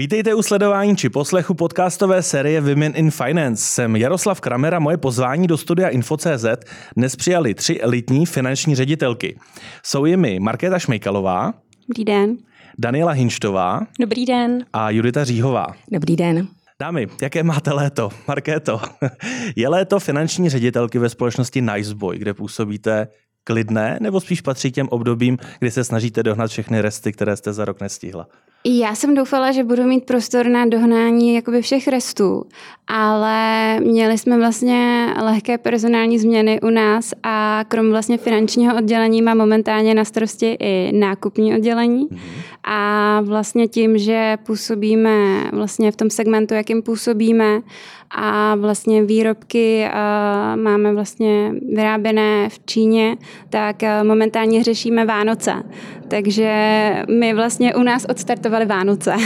Vítejte u sledování či poslechu podcastové série Women in Finance. Jsem Jaroslav Kramer a moje pozvání do studia Info.cz dnes přijali tři elitní finanční ředitelky. Jsou jimi Markéta Šmejkalová. Dobrý den. Daniela Hinštová. Dobrý den. A Judita Říhová. Dobrý den. Dámy, jaké máte léto? Markéto, je léto finanční ředitelky ve společnosti Niceboy, kde působíte klidné, nebo spíš patří těm obdobím, kdy se snažíte dohnat všechny resty, které jste za rok nestihla? Já jsem doufala, že budu mít prostor na dohnání jakoby všech restů, ale měli jsme vlastně lehké personální změny u nás a krom vlastně finančního oddělení má momentálně na starosti i nákupní oddělení. A vlastně tím, že působíme vlastně v tom segmentu, jakým působíme a vlastně výrobky máme vlastně vyráběné v Číně, tak momentálně řešíme Vánoce. Takže my vlastně u nás odstartovali Vánoce.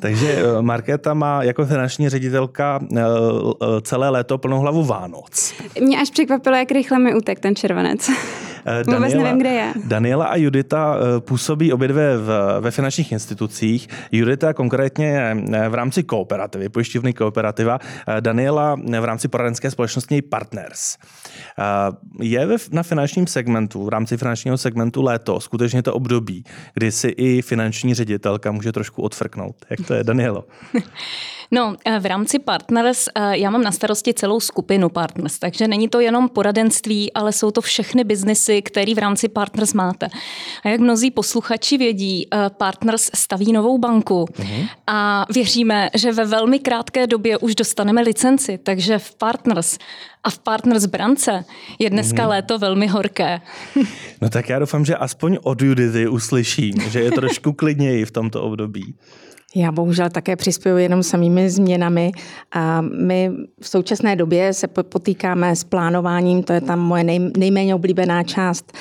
Takže eh, Markéta má jako finanční ředitelka eh, eh, celé léto plnou hlavu Vánoc. Mě až překvapilo, jak rychle mi utek ten červenec. Daniela, Vůbec nevím, kde je. Daniela a Judita působí obě dvě v, ve finančních institucích. Judita konkrétně v rámci kooperativy, pojišťovny kooperativa. Daniela v rámci poradenské společnosti Partners. Je na finančním segmentu, v rámci finančního segmentu léto skutečně to období, kdy si i finanční ředitelka může trošku odfrknout. Jak to je, Danielo? No, eh, v rámci Partners eh, já mám na starosti celou skupinu Partners, takže není to jenom poradenství, ale jsou to všechny biznesy, které v rámci Partners máte. A jak mnozí posluchači vědí, eh, Partners staví novou banku uh-huh. a věříme, že ve velmi krátké době už dostaneme licenci, takže v Partners a v Partners brance je dneska mm-hmm. léto velmi horké. No tak já doufám, že aspoň od Judity uslyším, že je trošku klidněji v tomto období. Já bohužel také přispěju jenom samými změnami. A my v současné době se potýkáme s plánováním, to je tam moje nej, nejméně oblíbená část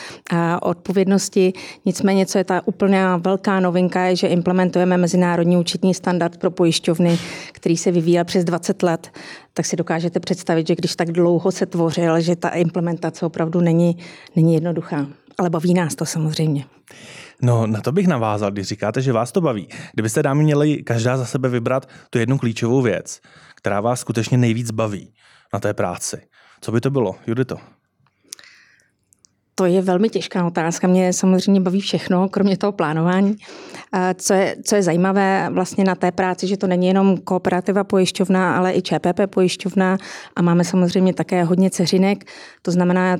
odpovědnosti. Nicméně, co je ta úplně velká novinka, je, že implementujeme mezinárodní účetní standard pro pojišťovny, který se vyvíjel přes 20 let tak si dokážete představit, že když tak dlouho se tvořil, že ta implementace opravdu není, není jednoduchá. Ale baví nás to samozřejmě. No, na to bych navázal, když říkáte, že vás to baví. Kdybyste dámy měli každá za sebe vybrat tu jednu klíčovou věc, která vás skutečně nejvíc baví na té práci, co by to bylo, Judito? To je velmi těžká otázka. Mě samozřejmě baví všechno, kromě toho plánování. Co je, co je zajímavé vlastně na té práci, že to není jenom kooperativa pojišťovna, ale i ČPP pojišťovna a máme samozřejmě také hodně ceřinek. To znamená,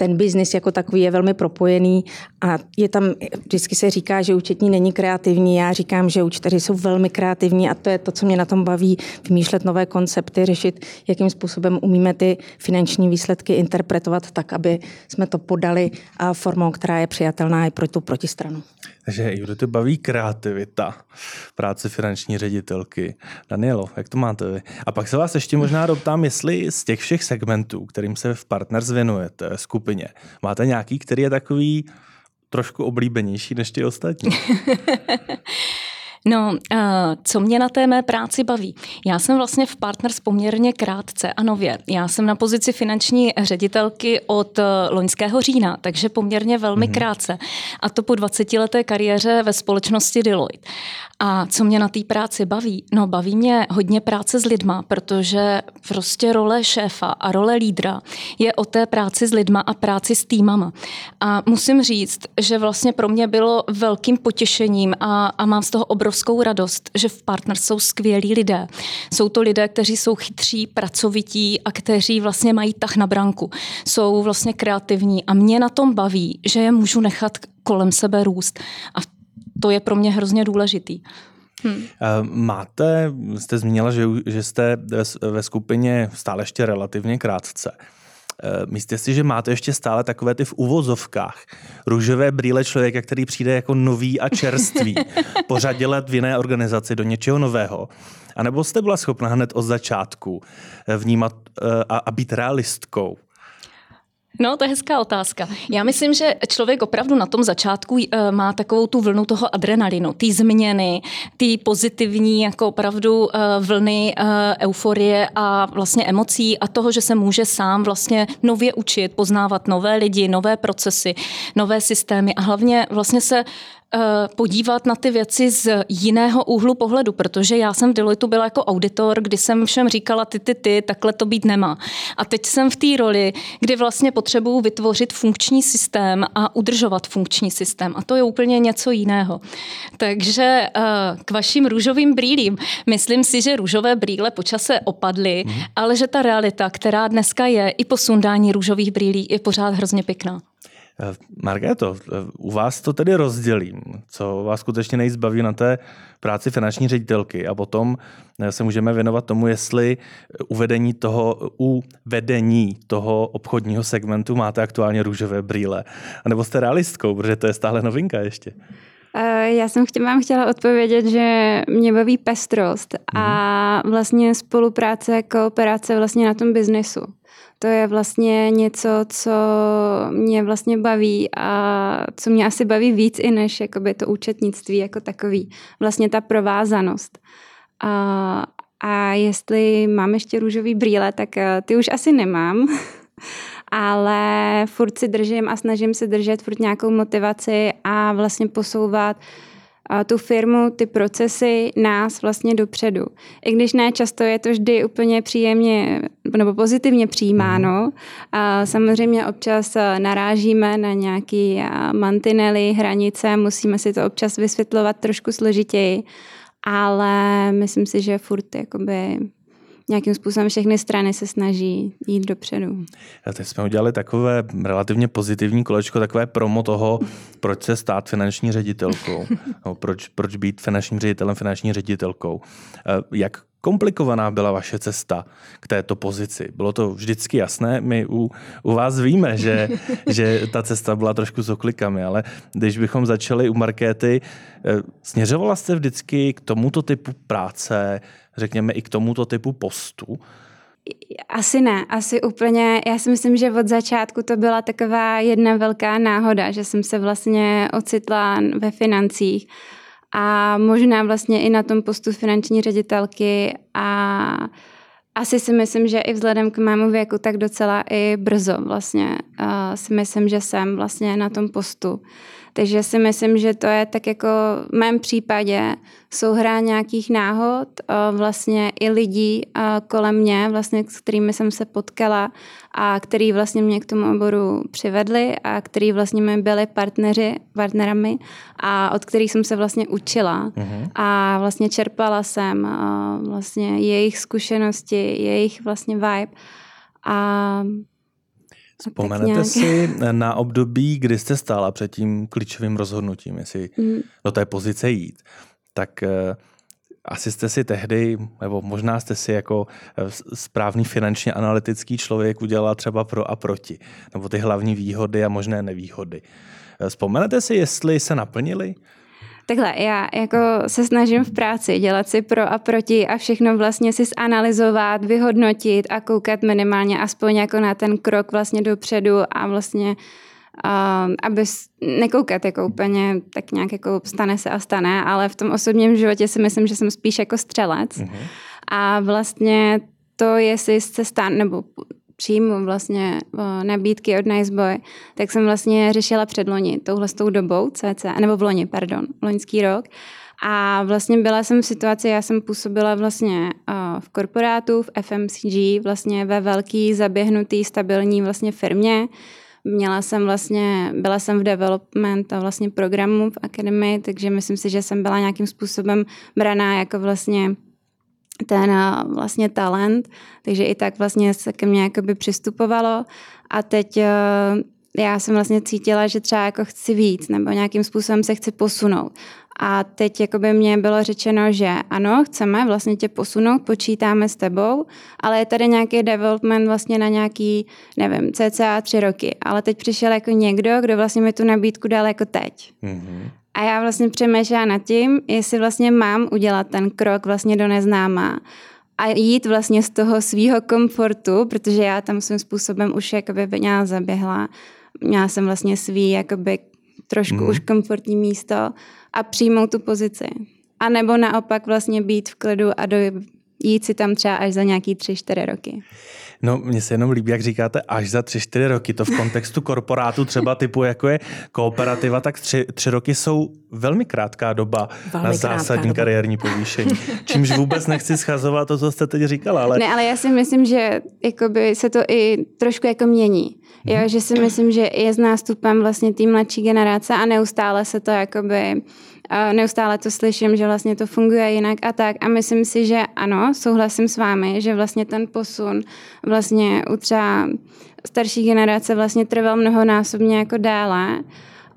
ten biznis jako takový je velmi propojený a je tam, vždycky se říká, že účetní není kreativní, já říkám, že účteři jsou velmi kreativní a to je to, co mě na tom baví, vymýšlet nové koncepty, řešit, jakým způsobem umíme ty finanční výsledky interpretovat tak, aby jsme to podali formou, která je přijatelná i pro tu protistranu. Takže to baví kreativita práce finanční ředitelky. Danielo, jak to máte vy? A pak se vás ještě možná doptám, jestli z těch všech segmentů, kterým se v Partners věnujete, skupině, máte nějaký, který je takový trošku oblíbenější než ty ostatní? No, uh, co mě na té mé práci baví? Já jsem vlastně v Partners poměrně krátce a nově. Já jsem na pozici finanční ředitelky od uh, loňského října, takže poměrně velmi mm-hmm. krátce. A to po 20 leté kariéře ve společnosti Deloitte. A co mě na té práci baví? No, baví mě hodně práce s lidma, protože prostě role šéfa a role lídra je o té práci s lidma a práci s týmama. A musím říct, že vlastně pro mě bylo velkým potěšením a, a mám z toho obrovskou radost, že v Partners jsou skvělí lidé. Jsou to lidé, kteří jsou chytří, pracovití a kteří vlastně mají tah na branku. Jsou vlastně kreativní a mě na tom baví, že je můžu nechat kolem sebe růst. A to je pro mě hrozně důležitý. Hmm. Máte, jste zmínila, že, že jste ve skupině stále ještě relativně krátce. Eh, myslíte si, že máte ještě stále takové ty v uvozovkách růžové brýle člověka, který přijde jako nový a čerstvý, pořadě let v jiné organizaci do něčeho nového? A nebo jste byla schopna hned od začátku eh, vnímat a, a být realistkou? No, to je hezká otázka. Já myslím, že člověk opravdu na tom začátku eh, má takovou tu vlnu toho adrenalinu, ty změny, ty pozitivní jako opravdu eh, vlny eh, euforie a vlastně emocí a toho, že se může sám vlastně nově učit, poznávat nové lidi, nové procesy, nové systémy a hlavně vlastně se podívat na ty věci z jiného úhlu pohledu, protože já jsem v Deloitu byla jako auditor, kdy jsem všem říkala ty, ty, ty, takhle to být nemá. A teď jsem v té roli, kdy vlastně potřebuju vytvořit funkční systém a udržovat funkční systém. A to je úplně něco jiného. Takže eh, k vašim růžovým brýlím. Myslím si, že růžové brýle počase opadly, mm. ale že ta realita, která dneska je, i po sundání růžových brýlí, je pořád hrozně pěkná. Eh, Markéto, eh, u vás to tedy rozdělím, co vás skutečně nejzbaví na té práci finanční ředitelky a potom eh, se můžeme věnovat tomu, jestli uvedení toho, u vedení toho obchodního segmentu máte aktuálně růžové brýle, nebo jste realistkou, protože to je stále novinka ještě. Já jsem chtěla, vám chtěla odpovědět, že mě baví pestrost a mhm. vlastně spolupráce, kooperace vlastně na tom biznesu to je vlastně něco, co mě vlastně baví a co mě asi baví víc i než jakoby to účetnictví jako takový. Vlastně ta provázanost. A, a jestli mám ještě růžový brýle, tak eh, ty už asi nemám. ale furt si držím a snažím se držet furt nějakou motivaci a vlastně posouvat tu firmu, ty procesy, nás vlastně dopředu. I když ne často je to vždy úplně příjemně nebo pozitivně přijímáno. Mhm. A samozřejmě občas narážíme na nějaké mantinely, hranice, musíme si to občas vysvětlovat trošku složitěji, ale myslím si, že furt jakoby nějakým způsobem všechny strany se snaží jít dopředu. A teď jsme udělali takové relativně pozitivní kolečko, takové promo toho, proč se stát finanční ředitelkou, no, proč, proč být finančním ředitelem, finanční ředitelkou. Eh, jak komplikovaná byla vaše cesta k této pozici? Bylo to vždycky jasné? My u, u vás víme, že, že ta cesta byla trošku s oklikami, ale když bychom začali u Markéty, eh, směřovala jste vždycky k tomuto typu práce, řekněme i k tomuto typu postu? Asi ne, asi úplně. Já si myslím, že od začátku to byla taková jedna velká náhoda, že jsem se vlastně ocitla ve financích a možná vlastně i na tom postu finanční ředitelky a asi si myslím, že i vzhledem k mému věku, tak docela i brzo vlastně uh, si myslím, že jsem vlastně na tom postu. Takže si myslím, že to je tak jako v mém případě souhra nějakých náhod, vlastně i lidí kolem mě, vlastně s kterými jsem se potkala a který vlastně mě k tomu oboru přivedli a který vlastně mi byli partneři, partnerami a od kterých jsem se vlastně učila uh-huh. a vlastně čerpala jsem vlastně jejich zkušenosti, jejich vlastně vibe a Vzpomenete si na období, kdy jste stála před tím klíčovým rozhodnutím, jestli mm. do té pozice jít, tak uh, asi jste si tehdy, nebo možná jste si jako eh, správný finančně analytický člověk udělala třeba pro a proti, nebo ty hlavní výhody a možné nevýhody. Eh, vzpomenete si, jestli se naplnili? Takhle, já jako se snažím v práci dělat si pro a proti a všechno vlastně si zanalizovat, vyhodnotit a koukat minimálně aspoň jako na ten krok vlastně dopředu a vlastně uh, aby nekoukat jako úplně tak nějak jako stane se a stane, ale v tom osobním životě si myslím, že jsem spíš jako střelec. Uh-huh. A vlastně to, jestli se stane, nebo přijmu vlastně nabídky od Niceboy, tak jsem vlastně řešila předloni, touhle s tou dobou CC, nebo v loni, pardon, loňský rok. A vlastně byla jsem v situaci, já jsem působila vlastně v korporátu, v FMCG, vlastně ve velký, zaběhnutý, stabilní vlastně firmě. Měla jsem vlastně, byla jsem v development a vlastně programu v akademii, takže myslím si, že jsem byla nějakým způsobem braná jako vlastně ten eh, vlastně talent, takže i tak vlastně se ke mně jakoby přistupovalo a teď eh, já jsem vlastně cítila, že třeba jako chci víc nebo nějakým způsobem se chci posunout. A teď jakoby mě bylo řečeno, že ano, chceme vlastně tě posunout, počítáme s tebou, ale je tady nějaký development vlastně na nějaký, nevím, cca tři roky. Ale teď přišel jako někdo, kdo vlastně mi tu nabídku dal jako teď. Mm-hmm. A já vlastně přemýšlela nad tím, jestli vlastně mám udělat ten krok vlastně do neznáma a jít vlastně z toho svého komfortu, protože já tam svým způsobem už jakoby měla zaběhla. Měla jsem vlastně svý jakoby trošku mm. už komfortní místo a přijmout tu pozici. A nebo naopak vlastně být v klidu a do, jít si tam třeba až za nějaký tři, čtyři roky. No, mně se jenom líbí, jak říkáte, až za tři, čtyři roky. To v kontextu korporátu třeba typu, jako je kooperativa, tak tři, tři roky jsou velmi krátká doba velmi na zásadní doba. kariérní povýšení. Čímž vůbec nechci schazovat to, co jste teď říkala. Ale... Ne, ale já si myslím, že jakoby se to i trošku jako mění. Jo, hmm. že si myslím, že je s nástupem vlastně té mladší generace a neustále se to jakoby neustále to slyším, že vlastně to funguje jinak a tak. A myslím si, že ano, souhlasím s vámi, že vlastně ten posun vlastně u třeba starší generace vlastně trval mnohonásobně jako dále,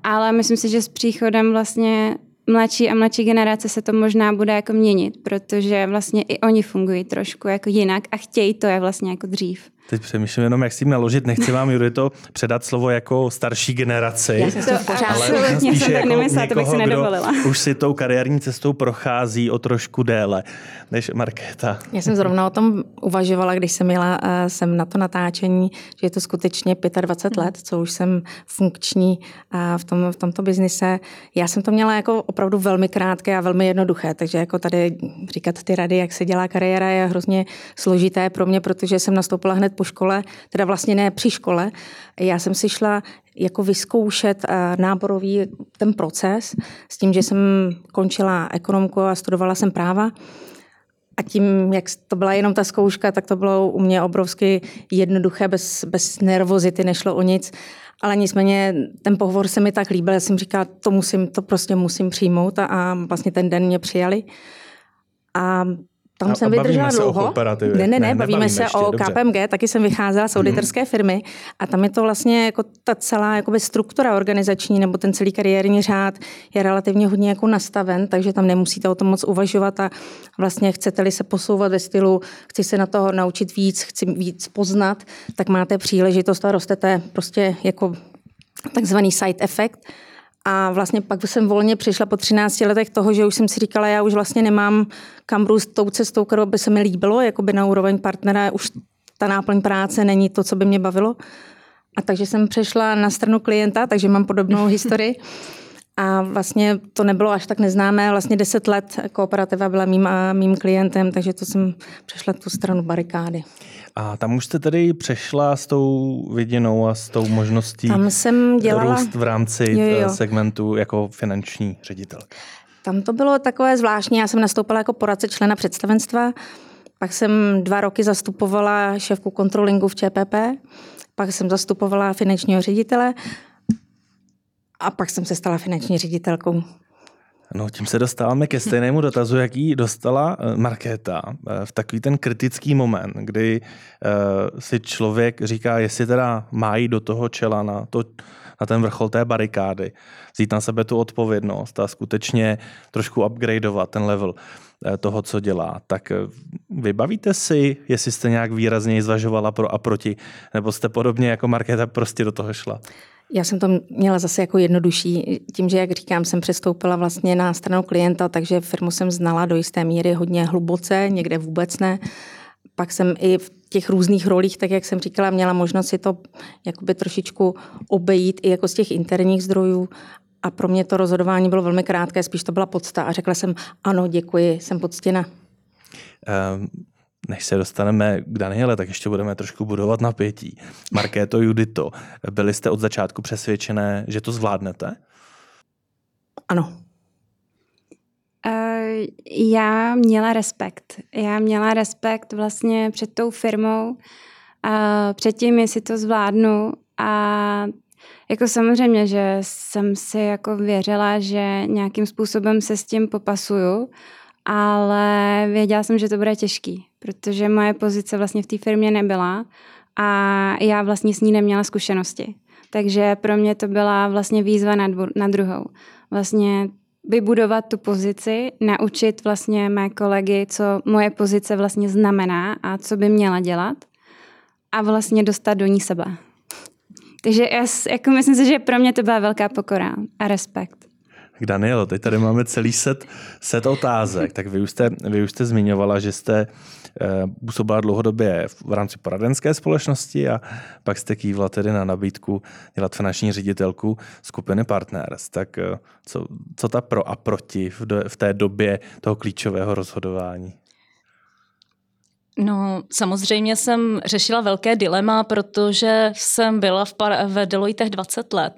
ale myslím si, že s příchodem vlastně mladší a mladší generace se to možná bude jako měnit, protože vlastně i oni fungují trošku jako jinak a chtějí to je vlastně jako dřív. Teď přemýšlím jenom, jak s tím naložit. Nechci vám, Judito, předat slovo jako starší generaci. Já jsem to absolutně jsem tak jako nemyslela, to bych si nedovolila. Už si tou kariérní cestou prochází o trošku déle než Markéta. Já jsem zrovna o tom uvažovala, když jsem jela jsem eh, na to natáčení, že je to skutečně 25 let, co už jsem funkční eh, v, tom, v tomto biznise. Já jsem to měla jako opravdu velmi krátké a velmi jednoduché, takže jako tady říkat ty rady, jak se dělá kariéra, je hrozně složité pro mě, protože jsem nastoupila hned po škole, teda vlastně ne při škole. Já jsem si šla jako vyzkoušet eh, náborový ten proces s tím, že jsem končila ekonomku a studovala jsem práva. A tím, jak to byla jenom ta zkouška, tak to bylo u mě obrovsky jednoduché, bez, bez nervozity, nešlo o nic. Ale nicméně ten pohovor se mi tak líbil, já jsem říkala, to musím, to prostě musím přijmout a, a vlastně ten den mě přijali. A tam a, jsem vydržela dlouho. Ne, ne, ne, bavíme se ještě, o dobře. KPMG, taky jsem vycházela z mhm. auditorské hmm. firmy a tam je to vlastně jako ta celá jakoby struktura organizační nebo ten celý kariérní řád je relativně hodně jako nastaven, takže tam nemusíte o tom moc uvažovat a vlastně chcete-li se posouvat ve stylu, chci se na toho naučit víc, chci víc poznat, tak máte příležitost a rostete prostě jako takzvaný side effect a vlastně pak jsem volně přišla po 13 letech toho, že už jsem si říkala, já už vlastně nemám kam růst tou cestou, kterou by se mi líbilo, jako by na úroveň partnera, už ta náplň práce není to, co by mě bavilo. A takže jsem přešla na stranu klienta, takže mám podobnou historii. A vlastně to nebylo až tak neznámé. Vlastně deset let kooperativa byla mým, a mým klientem, takže to jsem přešla tu stranu barikády. A tam už jste tedy přešla s tou viděnou a s tou možností tam jsem dělala... růst v rámci jo, jo. segmentu jako finanční ředitel. Tam to bylo takové zvláštní. Já jsem nastoupila jako poradce člena představenstva, pak jsem dva roky zastupovala šéfku kontrolingu v ČPP, pak jsem zastupovala finančního ředitele a pak jsem se stala finanční ředitelkou. No, tím se dostáváme ke stejnému dotazu, jaký dostala eh, Markéta eh, v takový ten kritický moment, kdy uh, si člověk říká, jestli teda má jít do toho čela na, to, na ten vrchol té barikády, vzít na sebe tu odpovědnost a skutečně trošku upgradeovat ten level toho, co dělá. Tak vybavíte si, jestli jste nějak výrazněji zvažovala pro a proti, nebo jste podobně jako Markéta prostě do toho šla? Já jsem to měla zase jako jednodušší, tím, že, jak říkám, jsem přestoupila vlastně na stranu klienta, takže firmu jsem znala do jisté míry hodně hluboce, někde vůbec ne. Pak jsem i v těch různých rolích, tak jak jsem říkala, měla možnost si to jakoby trošičku obejít i jako z těch interních zdrojů a pro mě to rozhodování bylo velmi krátké, spíš to byla podsta a řekla jsem ano, děkuji, jsem poctěna. Um, než se dostaneme k Daniele, tak ještě budeme trošku budovat napětí. Markéto, Judito, byli jste od začátku přesvědčené, že to zvládnete? Ano. Uh, já měla respekt. Já měla respekt vlastně před tou firmou, uh, před tím, jestli to zvládnu a jako samozřejmě, že jsem si jako věřila, že nějakým způsobem se s tím popasuju, ale věděla jsem, že to bude těžký, protože moje pozice vlastně v té firmě nebyla a já vlastně s ní neměla zkušenosti. Takže pro mě to byla vlastně výzva na, dvou, na druhou. Vlastně vybudovat tu pozici, naučit vlastně mé kolegy, co moje pozice vlastně znamená a co by měla dělat a vlastně dostat do ní sebe. Takže já jako myslím si, že pro mě to byla velká pokora a respekt. Tak Danielo, teď tady máme celý set, set otázek. Tak vy už, jste, vy už jste zmiňovala, že jste eh, působila dlouhodobě v rámci poradenské společnosti a pak jste kývla tedy na nabídku dělat finanční ředitelku skupiny Partners. Tak eh, co, co ta pro a proti v, do, v té době toho klíčového rozhodování? No, samozřejmě jsem řešila velké dilema, protože jsem byla v, par- v Deloitte 20 let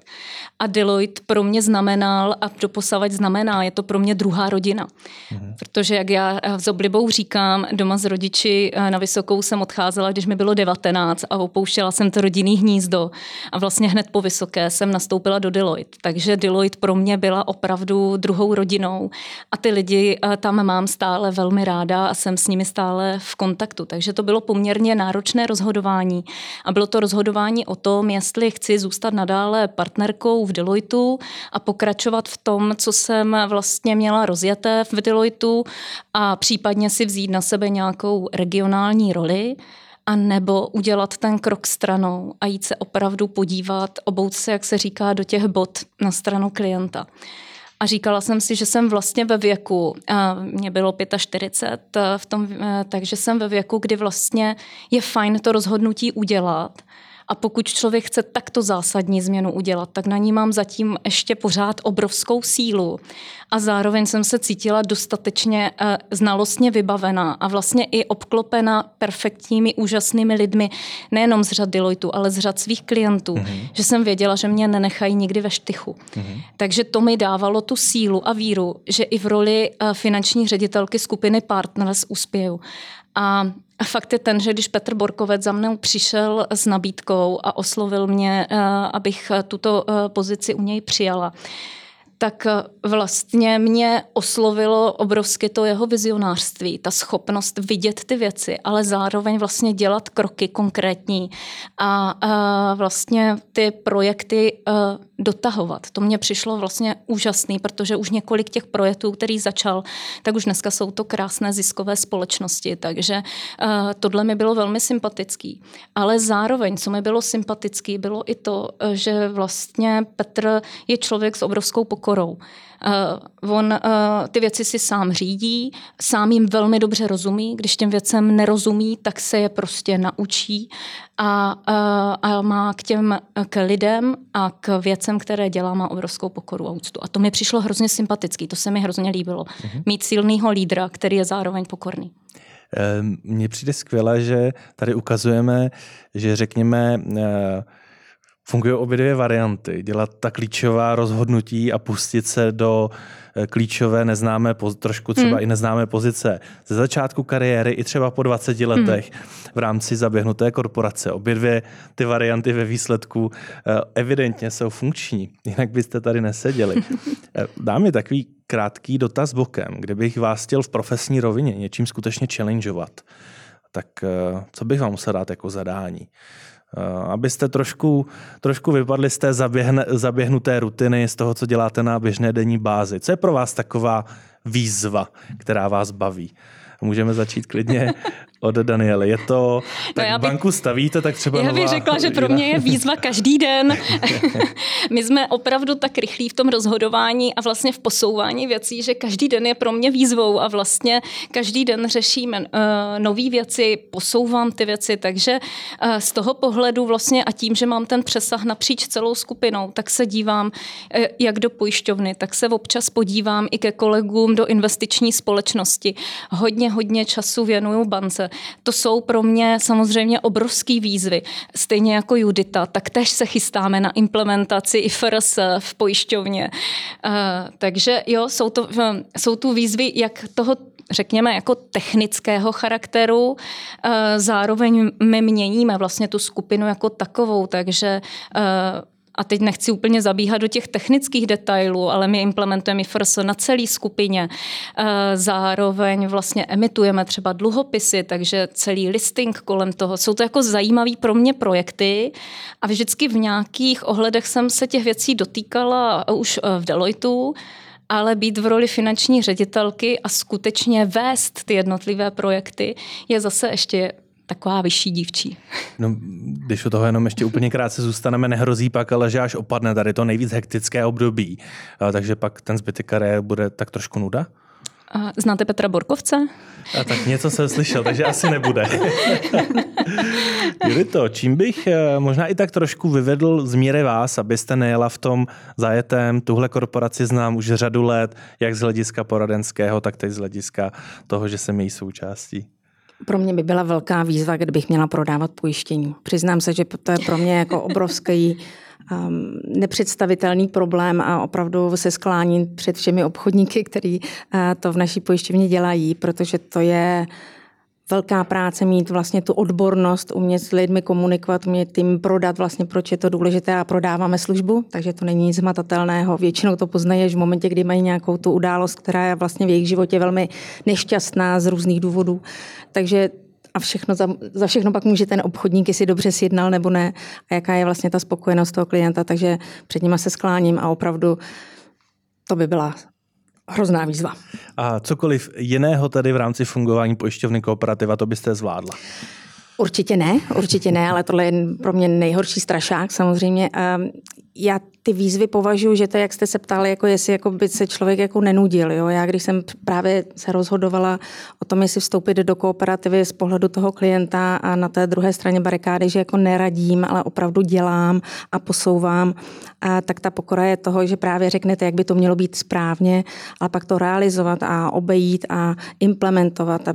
a Deloitte pro mě znamenal a doposavať znamená, je to pro mě druhá rodina. Mhm. Protože jak já s oblibou říkám, doma s rodiči eh, na Vysokou jsem odcházela, když mi bylo 19 a opouštěla jsem to rodinný hnízdo a vlastně hned po Vysoké jsem nastoupila do Deloitte. Takže Deloitte pro mě byla opravdu druhou rodinou a ty lidi eh, tam mám stále velmi ráda a jsem s nimi stále v kontaktu kontaktu. Takže to bylo poměrně náročné rozhodování. A bylo to rozhodování o tom, jestli chci zůstat nadále partnerkou v Deloitu a pokračovat v tom, co jsem vlastně měla rozjeté v Deloitu a případně si vzít na sebe nějakou regionální roli a nebo udělat ten krok stranou a jít se opravdu podívat, obout se, jak se říká, do těch bod na stranu klienta. A říkala jsem si, že jsem vlastně ve věku, mě bylo 45 eh, v tom, eh, takže jsem ve věku, kdy vlastně je fajn to rozhodnutí udělat a pokud člověk chce takto zásadní změnu udělat, tak na ní mám zatím ještě pořád obrovskou sílu. A zároveň jsem se cítila dostatečně uh, znalostně vybavená a vlastně i obklopena perfektními, úžasnými lidmi, nejenom z řad Deloitu, ale z řad svých klientů, mm-hmm. že jsem věděla, že mě nenechají nikdy ve štychu. Mm-hmm. Takže to mi dávalo tu sílu a víru, že i v roli uh, finanční ředitelky skupiny Partners uspěju. A fakt je ten, že když Petr Borkovec za mnou přišel s nabídkou a oslovil mě, eh, abych tuto eh, pozici u něj přijala, tak eh, vlastně mě oslovilo obrovsky to jeho vizionářství, ta schopnost vidět ty věci, ale zároveň vlastně dělat kroky konkrétní a, a vlastně ty projekty dotahovat. To mně přišlo vlastně úžasný, protože už několik těch projektů, který začal, tak už dneska jsou to krásné ziskové společnosti, takže eh, tohle mi bylo velmi sympatický. Ale zároveň, co mi bylo sympatický, bylo i to, že vlastně Petr je člověk s obrovskou pokorou pokorou. Uh, on uh, ty věci si sám řídí, sám jim velmi dobře rozumí. Když těm věcem nerozumí, tak se je prostě naučí a, uh, a má k těm k lidem a k věcem, které dělá, má obrovskou pokoru a úctu. A to mi přišlo hrozně sympatický, to se mi hrozně líbilo. Uh-huh. Mít silného lídra, který je zároveň pokorný. Mně přijde skvěle, že tady ukazujeme, že řekněme, Fungují obě dvě varianty. Dělat ta klíčová rozhodnutí a pustit se do eh, klíčové neznámé, trošku třeba hmm. i neznámé pozice ze začátku kariéry i třeba po 20 hmm. letech hmm. v rámci zaběhnuté korporace. Obě dvě ty varianty ve výsledku eh, evidentně jsou funkční, jinak byste tady neseděli. Eh, dám mi takový krátký dotaz bokem, kdybych vás chtěl v profesní rovině něčím skutečně challengeovat. Tak co bych vám musel dát jako zadání? Eh, abyste trošku, trošku vypadli z té zaběhne, zaběhnuté rutiny, z toho, co děláte na běžné denní bázi. Co je pro vás taková výzva, která vás baví? Můžeme začít klidně od Daniely. Je to, tak no já bych, banku stavíte, tak třeba Já bych řekla, že pro mě je výzva každý den. My jsme opravdu tak rychlí v tom rozhodování a vlastně v posouvání věcí, že každý den je pro mě výzvou a vlastně každý den řešíme uh, nové věci, posouvám ty věci, takže uh, z toho pohledu vlastně a tím, že mám ten přesah napříč celou skupinou, tak se dívám uh, jak do pojišťovny, tak se občas podívám i ke kolegům do investiční společnosti. Hodně, hodně času věnuju bance to jsou pro mě samozřejmě obrovský výzvy. Stejně jako Judita, tak tež se chystáme na implementaci i FRS v pojišťovně. Uh, takže jo, jsou, to, uh, jsou tu výzvy jak toho řekněme, jako technického charakteru. Eh, zároveň my měníme vlastně tu skupinu jako takovou, takže a teď nechci úplně zabíhat do těch technických detailů, ale my implementujeme IFRS na celé skupině. Eh, zároveň vlastně emitujeme třeba dluhopisy, takže celý listing kolem toho. Jsou to jako zajímavé pro mě projekty a vždycky v nějakých ohledech jsem se těch věcí dotýkala už eh, v Deloitu, ale být v roli finanční ředitelky a skutečně vést ty jednotlivé projekty je zase ještě taková vyšší dívčí. No, když u toho jenom ještě úplně krátce zůstaneme, nehrozí pak, ale že až opadne tady to nejvíc hektické období, takže pak ten zbytek kariéry bude tak trošku nuda? Znáte Petra Borkovce? A tak něco jsem slyšel, takže asi nebude. Jurito, čím bych eh, možná i tak trošku vyvedl z míry vás, abyste nejela v tom zajetém, tuhle korporaci znám už řadu let, jak z hlediska poradenského, tak teď z hlediska toho, že jsem její součástí. Pro mě by byla velká výzva, kdybych měla prodávat pojištění. Přiznám se, že to je pro mě jako obrovský um, nepředstavitelný problém a opravdu se skláním před všemi obchodníky, kteří uh, to v naší pojišťovně dělají, protože to je velká práce mít vlastně tu odbornost, umět s lidmi komunikovat, umět jim prodat vlastně, proč je to důležité a prodáváme službu, takže to není nic zmatatelného. Většinou to poznaješ v momentě, kdy mají nějakou tu událost, která je vlastně v jejich životě velmi nešťastná z různých důvodů. Takže a všechno za, za všechno pak může ten obchodník, jestli dobře sjednal nebo ne a jaká je vlastně ta spokojenost toho klienta, takže před nima se skláním a opravdu to by byla hrozná výzva. A cokoliv jiného tady v rámci fungování pojišťovny kooperativa, to byste zvládla? Určitě ne, určitě ne, ale tohle je pro mě nejhorší strašák samozřejmě. Já ty výzvy považuji, že to, jak jste se ptali, jako jestli jako by se člověk jako nenudil. Jo? Já když jsem právě se rozhodovala o tom, jestli vstoupit do kooperativy z pohledu toho klienta a na té druhé straně barikády, že jako neradím, ale opravdu dělám a posouvám, a tak ta pokora je toho, že právě řeknete, jak by to mělo být správně, ale pak to realizovat a obejít a implementovat a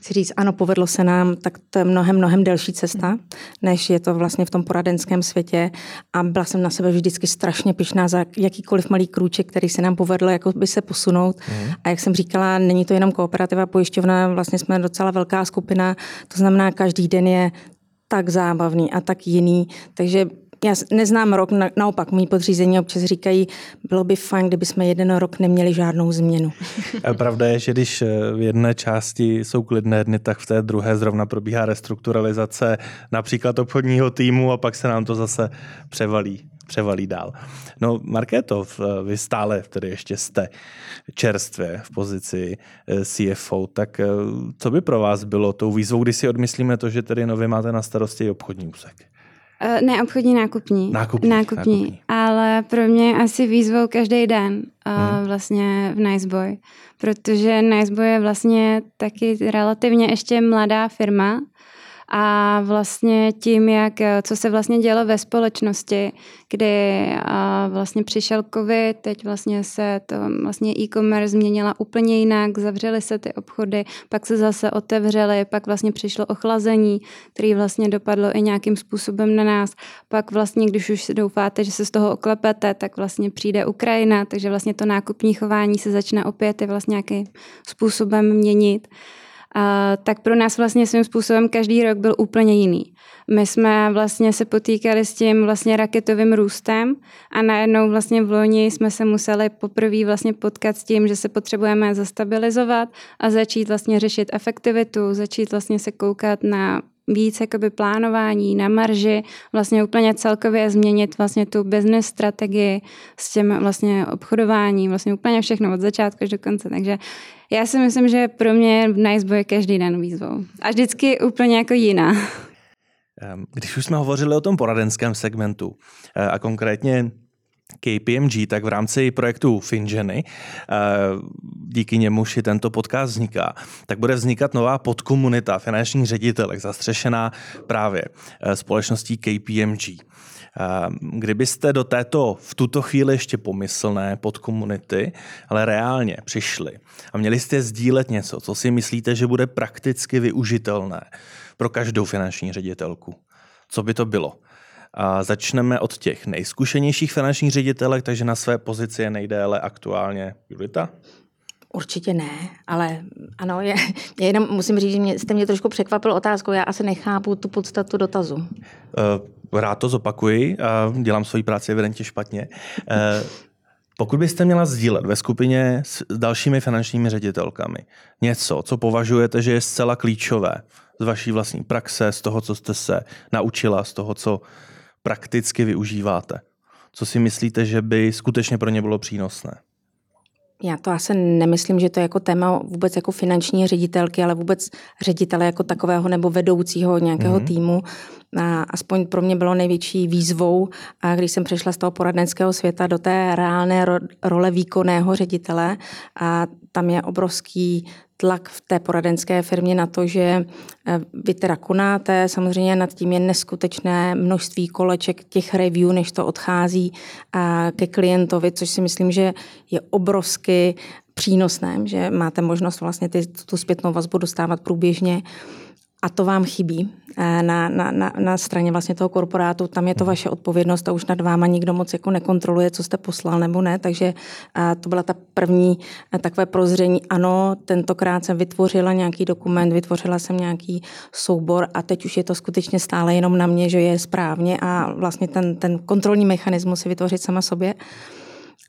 si říct, ano, povedlo se nám, tak to je mnohem, mnohem delší cesta, než je to vlastně v tom poradenském světě. A byla jsem na sebe vždycky strašně pyšná za jakýkoliv malý krůček, který se nám povedlo jako by se posunout. Mm. A jak jsem říkala, není to jenom kooperativa pojišťovna, vlastně jsme docela velká skupina, to znamená, každý den je tak zábavný a tak jiný. Takže já neznám rok, na, naopak, mý podřízení občas říkají, bylo by fajn, kdyby jsme jeden rok neměli žádnou změnu. Pravda je, že když eh, v jedné části jsou klidné dny, tak v té druhé zrovna probíhá restrukturalizace například obchodního týmu a pak se nám to zase převalí převalí dál. No, Markéto, vy stále tedy ještě jste čerstvě v pozici eh, CFO, tak eh, co by pro vás bylo tou výzvou, když si odmyslíme to, že tedy nově máte na starosti obchodní úsek? Uh, ne, obchodní nákupní. Nákupní, nákupní. nákupní. Ale pro mě asi výzvou každý den uh, hmm. vlastně v Niceboy. Protože Niceboy je vlastně taky relativně ještě mladá firma, a vlastně tím, jak, co se vlastně dělo ve společnosti, kdy vlastně přišel covid, teď vlastně se to vlastně e-commerce změnila úplně jinak, zavřely se ty obchody, pak se zase otevřely, pak vlastně přišlo ochlazení, který vlastně dopadlo i nějakým způsobem na nás. Pak vlastně, když už doufáte, že se z toho oklepete, tak vlastně přijde Ukrajina, takže vlastně to nákupní chování se začne opět i vlastně nějakým způsobem měnit tak pro nás vlastně svým způsobem každý rok byl úplně jiný. My jsme vlastně se potýkali s tím vlastně raketovým růstem a najednou vlastně v loni jsme se museli poprvé vlastně potkat s tím, že se potřebujeme zastabilizovat a začít vlastně řešit efektivitu, začít vlastně se koukat na víc jakoby plánování na marži, vlastně úplně celkově změnit vlastně tu business strategii s tím vlastně obchodováním, vlastně úplně všechno od začátku až do konce. Takže já si myslím, že pro mě Nice je každý den výzvou. A vždycky úplně jako jiná. Když už jsme hovořili o tom poradenském segmentu eh, a konkrétně KPMG, tak v rámci projektu Finženy, eh, díky němuž i tento podcast vzniká, tak bude vznikat nová podkomunita finančních ředitelek, zastřešená právě eh, společností KPMG. Eh, kdybyste do této v tuto chvíli ještě pomyslné podkomunity, ale reálně přišli a měli jste sdílet něco, co si myslíte, že bude prakticky využitelné pro každou finanční ředitelku, co by to bylo? A začneme od těch nejzkušenějších finančních ředitelek, takže na své pozici je nejdéle aktuálně Julita. Určitě ne, ale ano, je, je jenom musím říct, že mě, jste mě trošku překvapil otázkou, já asi nechápu tu podstatu dotazu. Uh, rád to zopakuji, uh, dělám svoji práci evidentně špatně. Uh, pokud byste měla sdílet ve skupině s dalšími finančními ředitelkami něco, co považujete, že je zcela klíčové z vaší vlastní praxe, z toho, co jste se naučila, z toho, co prakticky využíváte? Co si myslíte, že by skutečně pro ně bylo přínosné? Já to asi nemyslím, že to je jako téma vůbec jako finanční ředitelky, ale vůbec ředitele jako takového nebo vedoucího nějakého mm-hmm. týmu. A aspoň pro mě bylo největší výzvou, a když jsem přešla z toho poradenského světa do té reálné ro- role výkonného ředitele. A tam je obrovský tlak v té poradenské firmě na to, že eh, vy teda konáte, samozřejmě nad tím je neskutečné množství koleček těch review, než to odchází ke klientovi, což si myslím, že je obrovsky přínosné, že máte možnost vlastně ty, tu zpětnou vazbu dostávat průběžně a to vám chybí eh, na, na, na, na straně vlastně toho korporátu. Tam je to vaše odpovědnost a už nad váma nikdo moc jako nekontroluje, co jste poslal nebo ne. Takže eh, to byla ta první eh, takové prozření. Ano, tentokrát jsem vytvořila nějaký dokument, vytvořila jsem nějaký soubor a teď už je to skutečně stále jenom na mě, že je správně a vlastně ten, ten kontrolní mechanismus si vytvořit sama sobě.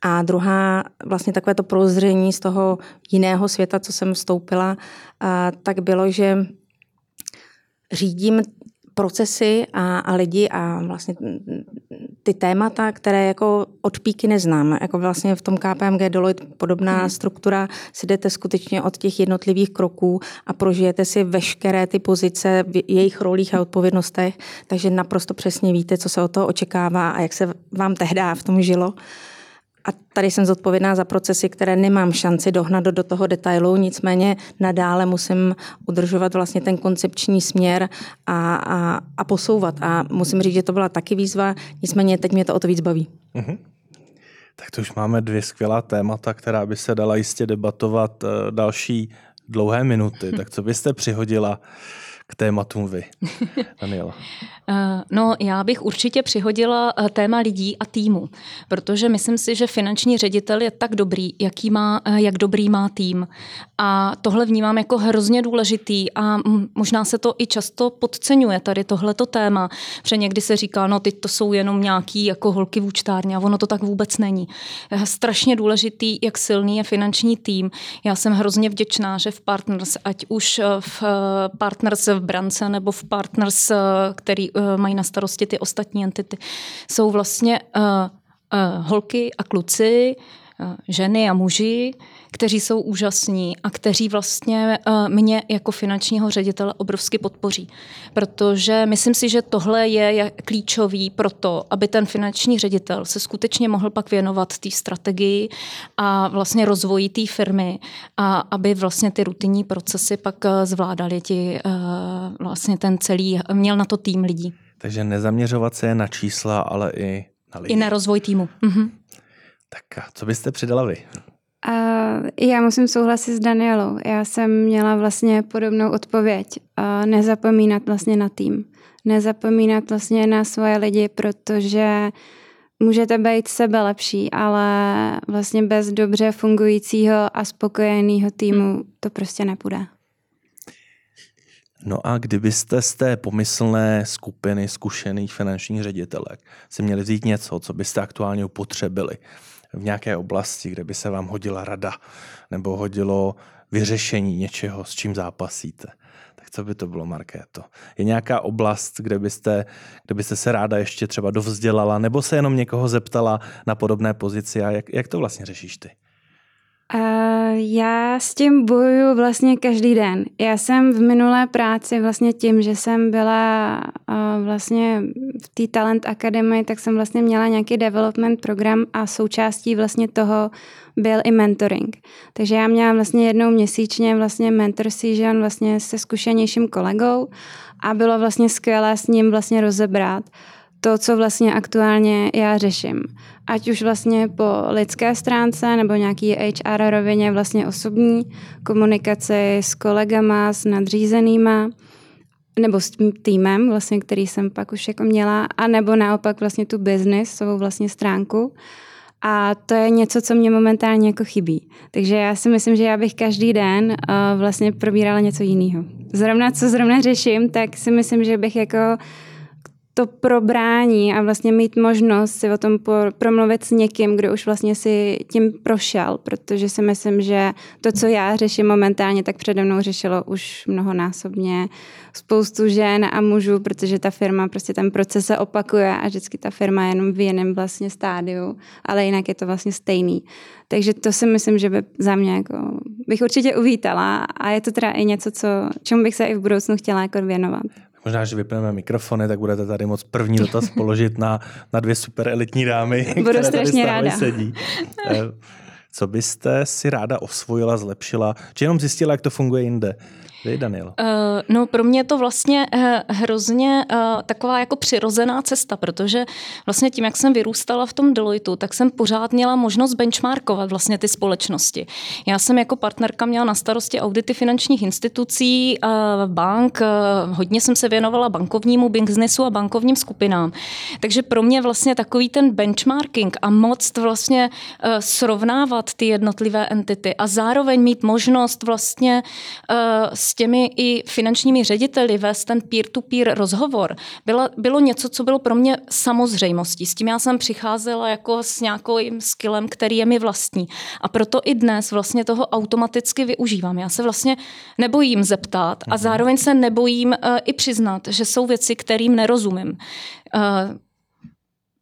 A druhá, vlastně takové to prozření z toho jiného světa, co jsem vstoupila, tak bylo, že řídím procesy a, a lidi a vlastně ty témata, které jako od píky neznám. Jako vlastně v tom KPMG Deloitte podobná hmm. struktura si jdete skutečně od těch jednotlivých kroků a prožijete si veškeré ty pozice v jejich rolích a odpovědnostech, takže naprosto přesně víte, co se od toho očekává a jak se vám tehdy v tom žilo. A tady jsem zodpovědná za procesy, které nemám šanci dohnat do, do toho detailu, nicméně nadále musím udržovat vlastně ten koncepční směr a, a, a posouvat. A musím říct, že to byla taky výzva, nicméně teď mě to o to víc baví. Mm-hmm. Tak to už máme dvě skvělá témata, která by se dala jistě debatovat eh, další dlouhé minuty. Tak co byste přihodila k tématům vy, Daniela? Eh, no, já bych určitě přihodila eh, téma lidí a týmu, protože myslím si, že finanční ředitel je tak dobrý, jaký má, eh, jak dobrý má tým. A tohle vnímám jako hrozně důležitý a možná se to i často podceňuje, tady tohleto téma, protože někdy se říká, no ty to jsou jenom nějaký jako holky v účtárně a ono to tak vůbec není. Strašně důležitý, jak silný je finanční tým. Já jsem hrozně vděčná, že v Partners, ať už v Partners v Brance nebo v Partners, který mají na starosti ty ostatní entity, jsou vlastně uh, uh, holky a kluci, ženy a muži, kteří jsou úžasní a kteří vlastně mě jako finančního ředitele obrovsky podpoří. Protože myslím si, že tohle je klíčový pro to, aby ten finanční ředitel se skutečně mohl pak věnovat té strategii a vlastně rozvoji té firmy a aby vlastně ty rutinní procesy pak zvládali ti vlastně ten celý, měl na to tým lidí. Takže nezaměřovat se na čísla, ale i na lidi. I na rozvoj týmu. Mhm. Tak a co byste přidala vy? Uh, já musím souhlasit s Danielou. Já jsem měla vlastně podobnou odpověď. Uh, nezapomínat vlastně na tým. Nezapomínat vlastně na svoje lidi, protože můžete být sebe lepší, ale vlastně bez dobře fungujícího a spokojeného týmu to prostě nepůjde. No a kdybyste z té pomyslné skupiny zkušených finančních ředitelek si měli vzít něco, co byste aktuálně upotřebili v nějaké oblasti, kde by se vám hodila rada nebo hodilo vyřešení něčeho, s čím zápasíte, tak co by to bylo, Markéto? Je nějaká oblast, kde byste, kde byste se ráda ještě třeba dovzdělala nebo se jenom někoho zeptala na podobné pozici a jak, jak to vlastně řešíš ty? Já s tím bojuju vlastně každý den. Já jsem v minulé práci vlastně tím, že jsem byla vlastně v té Talent Academy, tak jsem vlastně měla nějaký development program a součástí vlastně toho byl i mentoring. Takže já měla vlastně jednou měsíčně vlastně mentor season vlastně se zkušenějším kolegou a bylo vlastně skvělé s ním vlastně rozebrat to, co vlastně aktuálně já řeším. Ať už vlastně po lidské stránce nebo nějaký HR rovině vlastně osobní komunikaci s kolegama, s nadřízenýma, nebo s tím týmem, vlastně, který jsem pak už jako měla, a nebo naopak vlastně tu business, svou vlastně stránku. A to je něco, co mě momentálně jako chybí. Takže já si myslím, že já bych každý den uh, vlastně probírala něco jiného. Zrovna co zrovna řeším, tak si myslím, že bych jako to probrání a vlastně mít možnost si o tom promluvit s někým, kdo už vlastně si tím prošel, protože si myslím, že to, co já řeším momentálně, tak přede mnou řešilo už mnohonásobně spoustu žen a mužů, protože ta firma, prostě ten proces se opakuje a vždycky ta firma je jenom v jiném vlastně stádiu, ale jinak je to vlastně stejný. Takže to si myslím, že by za mě jako bych určitě uvítala a je to teda i něco, co, čemu bych se i v budoucnu chtěla jako věnovat. Možná, že vypneme mikrofony, tak budete tady moc první dotaz položit na, na dvě super elitní dámy, Budu které tady ráda. sedí. Eh, Co byste si ráda osvojila, zlepšila, či jenom zjistila, jak to funguje jinde? Vy, Daniel? Uh, no pro mě je to vlastně uh, hrozně uh, taková jako přirozená cesta, protože vlastně tím, jak jsem vyrůstala v tom Deloitu, tak jsem pořád měla možnost benchmarkovat vlastně ty společnosti. Já jsem jako partnerka měla na starosti audity finančních institucí, uh, bank, uh, hodně jsem se věnovala bankovnímu biznesu a bankovním skupinám. Takže pro mě vlastně takový ten benchmarking a moc vlastně uh, srovnávat ty jednotlivé entity a zároveň mít možnost vlastně uh, s těmi i finančními řediteli vést ten peer-to-peer rozhovor bylo, bylo něco, co bylo pro mě samozřejmostí. S tím já jsem přicházela jako s nějakým skillem, který je mi vlastní. A proto i dnes vlastně toho automaticky využívám. Já se vlastně nebojím zeptat a mhm. zároveň se nebojím uh, i přiznat, že jsou věci, kterým nerozumím. Uh,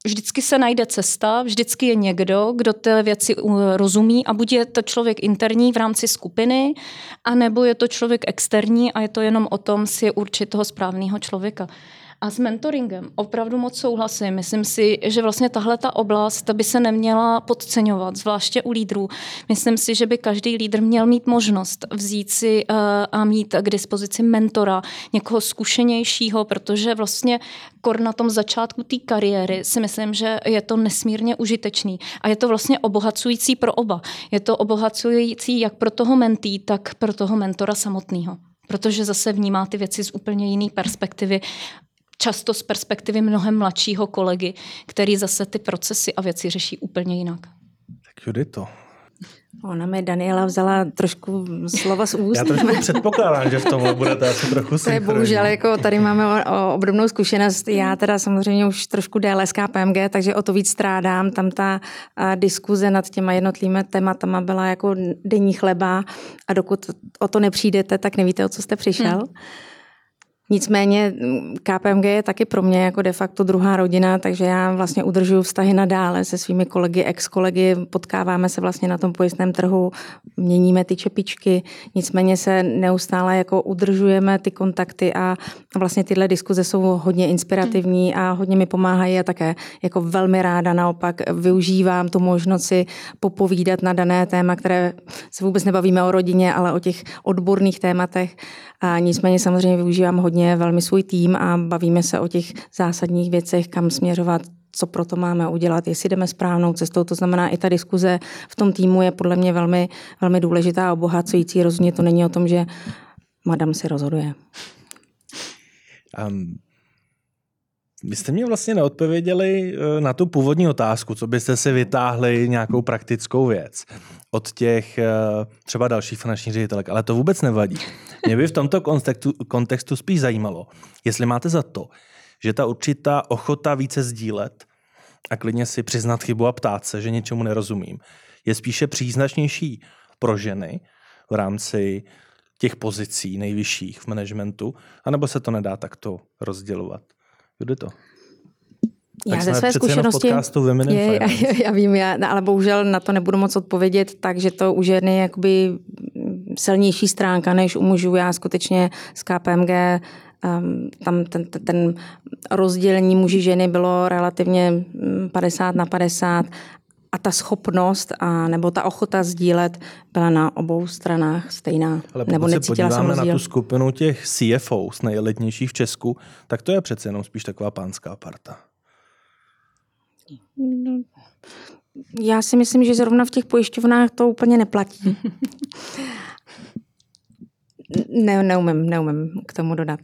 vždycky se najde cesta, vždycky je někdo, kdo té věci rozumí a buď je to člověk interní v rámci skupiny, anebo je to člověk externí a je to jenom o tom si určit toho správného člověka. A s mentoringem opravdu moc souhlasím. Myslím si, že vlastně tahle ta oblast by se neměla podceňovat, zvláště u lídrů. Myslím si, že by každý lídr měl mít možnost vzít si uh, a mít k dispozici mentora, někoho zkušenějšího, protože vlastně kor na tom začátku té kariéry si myslím, že je to nesmírně užitečný. A je to vlastně obohacující pro oba. Je to obohacující jak pro toho mentý, tak pro toho mentora samotného protože zase vnímá ty věci z úplně jiné perspektivy často z perspektivy mnohem mladšího kolegy, který zase ty procesy a věci řeší úplně jinak. Tak Judito, Ona mi Daniela vzala trošku slova z úst. Já trošku předpokládám, že v tomhle budete asi trochu To je bohužel, jako tady máme o, o obdobnou zkušenost. Já teda samozřejmě už trošku déle z KPMG, takže o to víc strádám. Tam ta a, diskuze nad těma jednotlivými tématama byla jako denní chleba a dokud o to nepřijdete, tak nevíte, o co jste přišel. Hmm. Nicméně mm, KPMG je taky pro mě jako de facto druhá rodina, takže já vlastně udržuju vztahy nadále se svými kolegy, ex-kolegy, potkáváme se vlastně na tom pojistném trhu, měníme ty čepičky, nicméně se neustále jako udržujeme ty kontakty a vlastně tyhle diskuze jsou hodně inspirativní a hodně mi pomáhají a také jako velmi ráda naopak využívám tu možnost si popovídat na dané téma, které se vůbec nebavíme o rodině, ale o těch odborných tématech. A nicméně samozřejmě využívám hodně velmi svůj tým a bavíme se o těch zásadních věcech, kam směřovat, co pro to máme udělat, jestli jdeme správnou cestou. To znamená, i ta diskuze v tom týmu je podle mě velmi, velmi důležitá a obohacující. Rozhodně to není o tom, že madam si rozhoduje. Um, vy jste mě vlastně neodpověděli eh, na tu původní otázku, co byste si vytáhli nějakou praktickou věc od těch eh, třeba dalších finančních ředitelek, ale to vůbec nevadí. Mě by v tomto kontextu, kontextu spíš zajímalo, jestli máte za to, že ta určitá ochota více sdílet a klidně si přiznat chybu a ptát se, že něčemu nerozumím, je spíše příznačnější pro ženy v rámci těch pozicí nejvyšších v managementu, anebo se to nedá takto rozdělovat. Kdo to? Já ze své zkušenosti, je, já, já vím, já, ale bohužel na to nebudu moc odpovědět, takže to u ženy jakoby silnější stránka než u mužů. Já skutečně z KPMG um, tam ten, ten, ten rozdělení muži ženy bylo relativně 50 mm, na 50 a ta schopnost a nebo ta ochota sdílet byla na obou stranách stejná. Ale nebo se podíváme na tu skupinu těch CFO, nejelitnějších v Česku, tak to je přece jenom spíš taková pánská parta. No, já si myslím, že zrovna v těch pojišťovnách to úplně neplatí. ne, neumím, neumím k tomu dodat.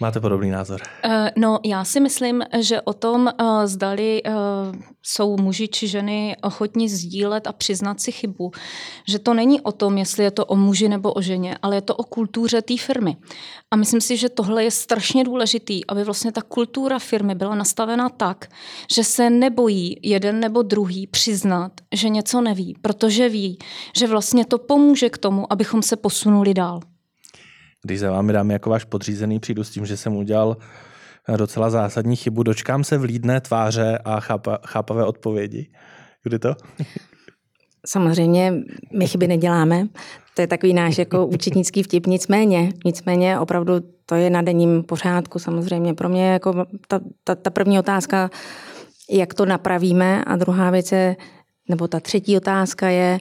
Máte podobný názor? Uh, no, já si myslím, že o tom, uh, zdali uh, jsou muži či ženy ochotní sdílet a přiznat si chybu, že to není o tom, jestli je to o muži nebo o ženě, ale je to o kultuře té firmy. A myslím si, že tohle je strašně důležitý, aby vlastně ta kultura firmy byla nastavena tak, že se nebojí jeden nebo druhý přiznat, že něco neví, protože ví, že vlastně to pomůže k tomu, abychom se posunuli dál když za vámi dám jako váš podřízený, přijdu s tím, že jsem udělal docela zásadní chybu, dočkám se vlídné tváře a chápa, chápavé odpovědi. Kdy to? Samozřejmě my chyby neděláme. To je takový náš jako účetnický vtip. Nicméně, nicméně opravdu to je na denním pořádku samozřejmě. Pro mě jako ta, ta, ta první otázka, jak to napravíme a druhá věc je, nebo ta třetí otázka je,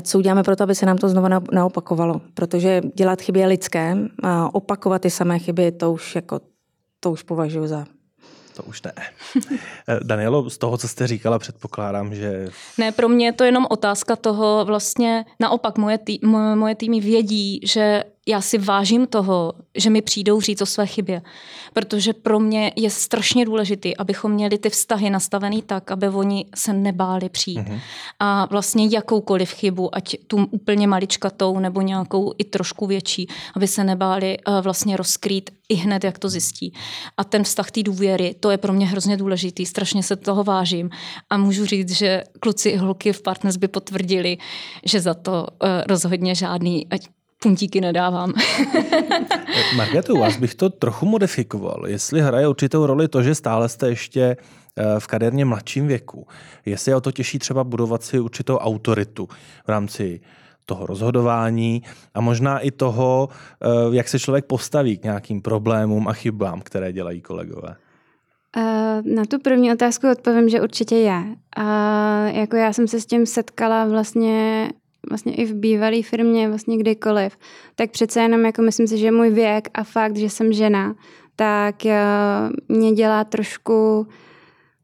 co uděláme pro to, aby se nám to znovu naopakovalo. Protože dělat chyby je lidské a opakovat ty samé chyby, to už, jako, to už považuji za to už ne. Danielo, z toho, co jste říkala, předpokládám, že... Ne, pro mě je to jenom otázka toho vlastně, naopak moje, tý, moje týmy vědí, že já si vážím toho, že mi přijdou říct o své chybě. Protože pro mě je strašně důležité, abychom měli ty vztahy nastavený tak, aby oni se nebáli přijít. Mm-hmm. A vlastně jakoukoliv chybu, ať tu úplně maličkatou nebo nějakou i trošku větší, aby se nebáli uh, vlastně rozkrýt i hned, jak to zjistí. A ten vztah té důvěry, to je pro mě hrozně důležitý, strašně se toho vážím. A můžu říct, že kluci i holky v Partners by potvrdili, že za to uh, rozhodně žádný, ať puntíky nedávám. Marketu, vás bych to trochu modifikoval. Jestli hraje určitou roli to, že stále jste ještě eh, v kaderně mladším věku, jestli je o to těžší třeba budovat si určitou autoritu v rámci toho rozhodování a možná i toho, eh, jak se člověk postaví k nějakým problémům a chybám, které dělají kolegové. Eh, na tu první otázku odpovím, že určitě je. A jako já jsem se s tím setkala vlastně vlastně i v bývalé firmě, vlastně kdykoliv, tak přece jenom jako myslím si, že můj věk a fakt, že jsem žena, tak eh, mě dělá trošku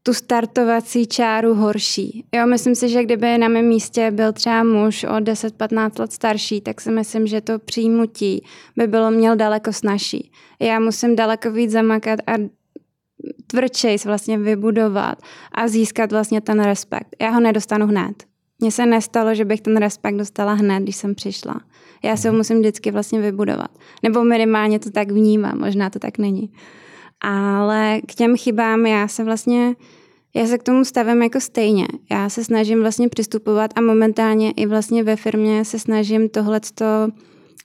tu startovací čáru horší. Jo, myslím si, že kdyby na mém místě byl třeba muž o 10-15 let starší, tak si myslím, že to přijímutí by bylo měl daleko snažší. Já musím daleko víc zamakat a tvrdčejs vlastně vybudovat a získat vlastně ten respekt. Já ho nedostanu hned. Mně se nestalo, že bych ten respekt dostala hned, když jsem přišla. Já se ho mhm. musím vždycky vlastně vybudovat. Nebo minimálně to tak vnímám, možná to tak není. Ale k těm chybám já se vlastně, já se k tomu stavím jako stejně. Já se snažím vlastně přistupovat a momentálně i vlastně ve firmě se snažím tohleto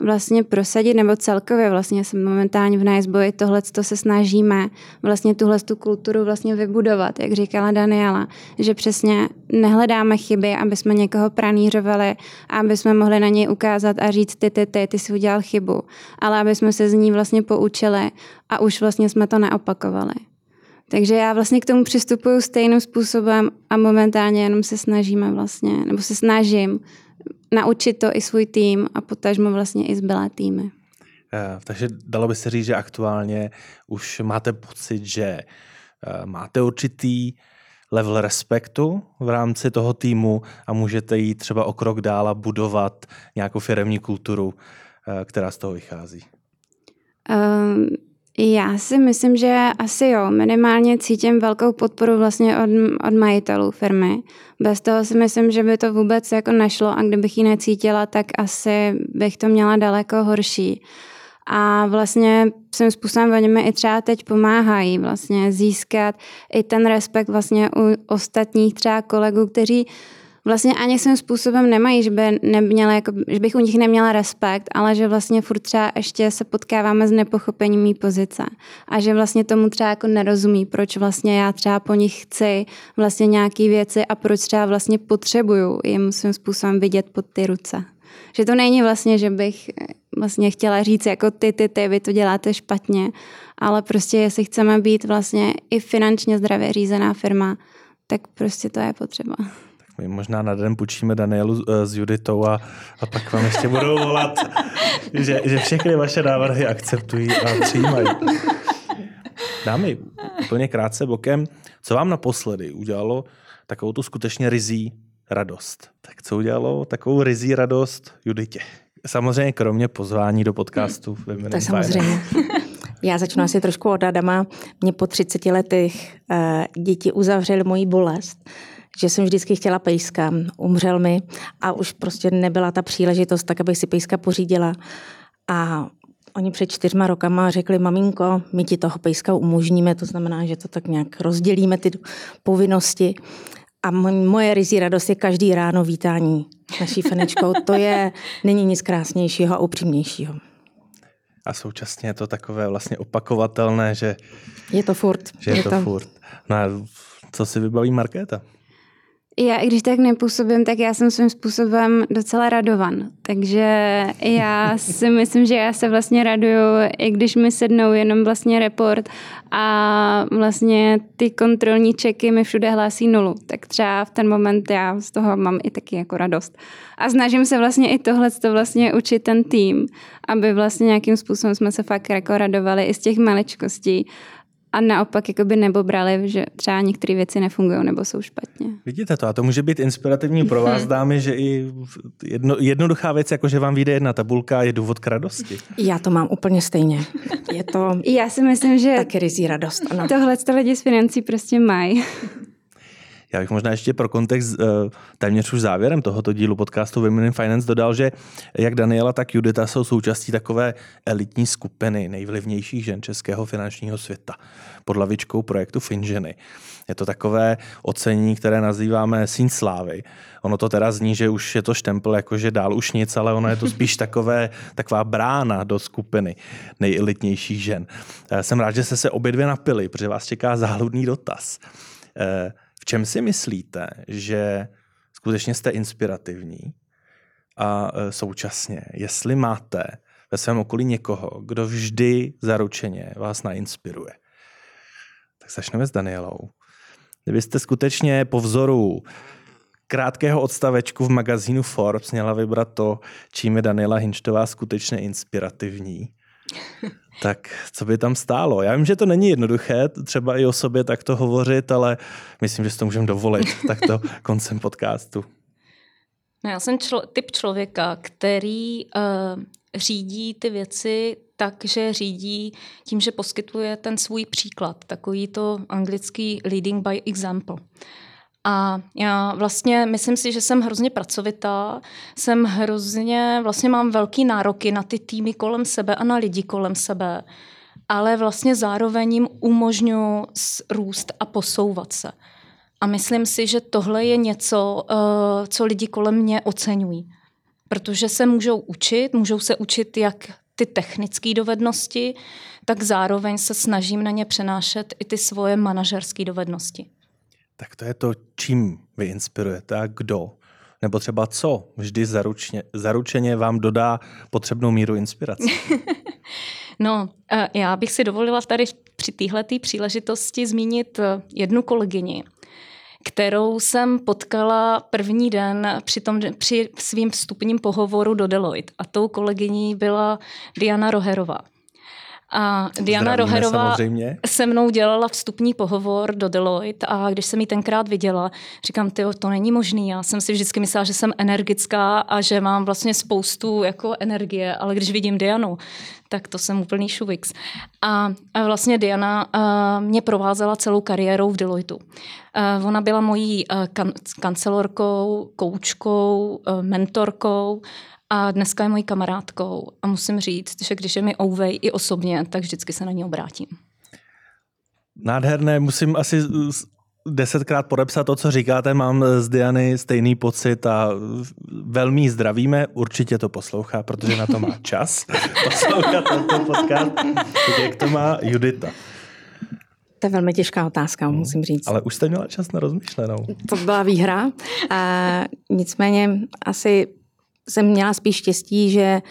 vlastně prosadit, nebo celkově vlastně jsem momentálně v Niceboy tohle se snažíme vlastně tuhle tu kulturu vlastně vybudovat, jak říkala Daniela, že přesně nehledáme chyby, aby jsme někoho pranířovali a aby jsme mohli na něj ukázat a říct ty, ty, ty, ty jsi udělal chybu, ale aby jsme se z ní vlastně poučili a už vlastně jsme to neopakovali. Takže já vlastně k tomu přistupuju stejným způsobem a momentálně jenom se snažíme vlastně, nebo se snažím naučit to i svůj tým a potažmo vlastně i zbylé týmy. Eh, takže dalo by se říct, že aktuálně už máte pocit, že eh, máte určitý level respektu v rámci toho týmu a můžete jít třeba o krok dál a budovat nějakou firemní kulturu, eh, která z toho vychází. Um, já si myslím, že asi jo. Minimálně cítím velkou podporu vlastně od, od majitelů firmy. Bez toho si myslím, že by to vůbec jako nešlo a kdybych ji necítila, tak asi bych to měla daleko horší. A vlastně svým způsobem oni mi i třeba teď pomáhají vlastně získat i ten respekt vlastně u ostatních třeba kolegů, kteří vlastně ani svým způsobem nemají, že, by neměla, jako, že bych u nich neměla respekt, ale že vlastně furt třeba ještě se potkáváme s nepochopením mý pozice a že vlastně tomu třeba jako nerozumí, proč vlastně já třeba po nich chci vlastně nějaký věci a proč třeba vlastně potřebuju jim svým způsobem vidět pod ty ruce. Že to není vlastně, že bych vlastně chtěla říct jako ty, ty, ty, vy to děláte špatně, ale prostě jestli chceme být vlastně i finančně zdravě řízená firma, tak prostě to je potřeba. My možná na den půjčíme Danielu eh, s Juditou a, a pak vám ještě budou volat, že, že všechny vaše návrhy akceptují a přijímají. Dámy, úplně krátce bokem, co vám naposledy udělalo takovou tu skutečně rizí radost? Tak co udělalo takovou rizí radost Juditě? Samozřejmě kromě pozvání do podcastu. Hmm, to je samozřejmě. Já začnu asi trošku od Adama. Mě po 30 letech uh, děti uzavřely moji bolest že jsem vždycky chtěla pejska, umřel mi a už prostě nebyla ta příležitost tak, abych si pejska pořídila. A oni před čtyřma rokama řekli, maminko, my ti toho pejska umožníme, to znamená, že to tak nějak rozdělíme ty povinnosti. A moje rizí radost je každý ráno vítání naší fenečkou. To je, není nic krásnějšího a upřímnějšího. A současně je to takové vlastně opakovatelné, že... Je to furt. Že je, je to, to furt. No a co si vybaví Markéta? Já, i když tak nepůsobím, tak já jsem svým způsobem docela radovan. Takže já si myslím, že já se vlastně raduju, i když mi sednou jenom vlastně report a vlastně ty kontrolní čeky mi všude hlásí nulu. Tak třeba v ten moment já z toho mám i taky jako radost. A snažím se vlastně i tohle to vlastně učit ten tým, aby vlastně nějakým způsobem jsme se fakt jako radovali i z těch maličkostí a naopak jakoby nebo brali, že třeba některé věci nefungují nebo jsou špatně. Vidíte to a to může být inspirativní pro vás, dámy, že i jedno, jednoduchá věc, jako že vám vyjde jedna tabulka, je důvod k radosti. Já to mám úplně stejně. Je to Já si myslím, že taky rizí radost. Ano. tohle lidi z financí prostě mají. Já bych možná ještě pro kontext eh, téměř už závěrem tohoto dílu podcastu Women in Finance dodal, že jak Daniela, tak Judita jsou součástí takové elitní skupiny nejvlivnějších žen českého finančního světa pod lavičkou projektu Finženy. Je to takové ocenění, které nazýváme Sín slávy. Ono to teda zní, že už je to štempel, jakože dál už nic, ale ono je to spíš takové, taková brána do skupiny nejelitnějších žen. Eh, jsem rád, že jste se obě dvě napili, protože vás čeká záhludný dotaz. Čem si myslíte, že skutečně jste inspirativní a e, současně, jestli máte ve svém okolí někoho, kdo vždy zaručeně vás nainspiruje? Tak začneme s Danielou. Kdybyste skutečně po vzoru krátkého odstavečku v magazínu Forbes měla vybrat to, čím je Daniela Hinčtová skutečně inspirativní, tak co by tam stálo? Já vím, že to není jednoduché, třeba i o sobě takto hovořit, ale myslím, že si to můžeme dovolit takto koncem podcastu. No já jsem člo, typ člověka, který uh, řídí ty věci tak, že řídí tím, že poskytuje ten svůj příklad, takový to anglický leading by example. A já vlastně myslím si, že jsem hrozně pracovitá, jsem hrozně, vlastně mám velký nároky na ty týmy kolem sebe a na lidi kolem sebe, ale vlastně zároveň jim umožňuji růst a posouvat se. A myslím si, že tohle je něco, eh, co lidi kolem mě oceňují. Protože se můžou učit, můžou se učit jak ty technické dovednosti, tak zároveň se snažím na ně přenášet i ty svoje manažerské dovednosti. Tak to je to, čím vy inspirujete a kdo. Nebo třeba co vždy zaručně, zaručeně vám dodá potřebnou míru inspirace. no, eh, já bych si dovolila tady při této příležitosti zmínit eh, jednu kolegyni, kterou jsem potkala první den při, tom, při svým vstupním pohovoru do Deloitte. A tou kolegyní byla Diana Roherová. A Diana Zdravíme Roherová samozřejmě. se mnou dělala vstupní pohovor do Deloitte a když jsem ji tenkrát viděla, říkám, ty to není možný. Já jsem si vždycky myslela, že jsem energická a že mám vlastně spoustu jako energie, ale když vidím Dianu, tak to jsem úplný šuvix. A, a vlastně Diana a, mě provázela celou kariérou v Deloitu. Ona byla mojí kan, kancelorkou, koučkou, mentorkou a dneska je mojí kamarádkou a musím říct, že když je mi ouvej i osobně, tak vždycky se na ní obrátím. Nádherné, musím asi desetkrát podepsat to, co říkáte, mám z Diany stejný pocit a velmi zdravíme, určitě to poslouchá, protože na to má čas poslouchat tento podcast. Tak jak to má Judita? To je velmi těžká otázka, hmm. musím říct. Ale už jste měla čas na rozmyšlenou. To byla výhra. A nicméně asi jsem měla spíš štěstí, že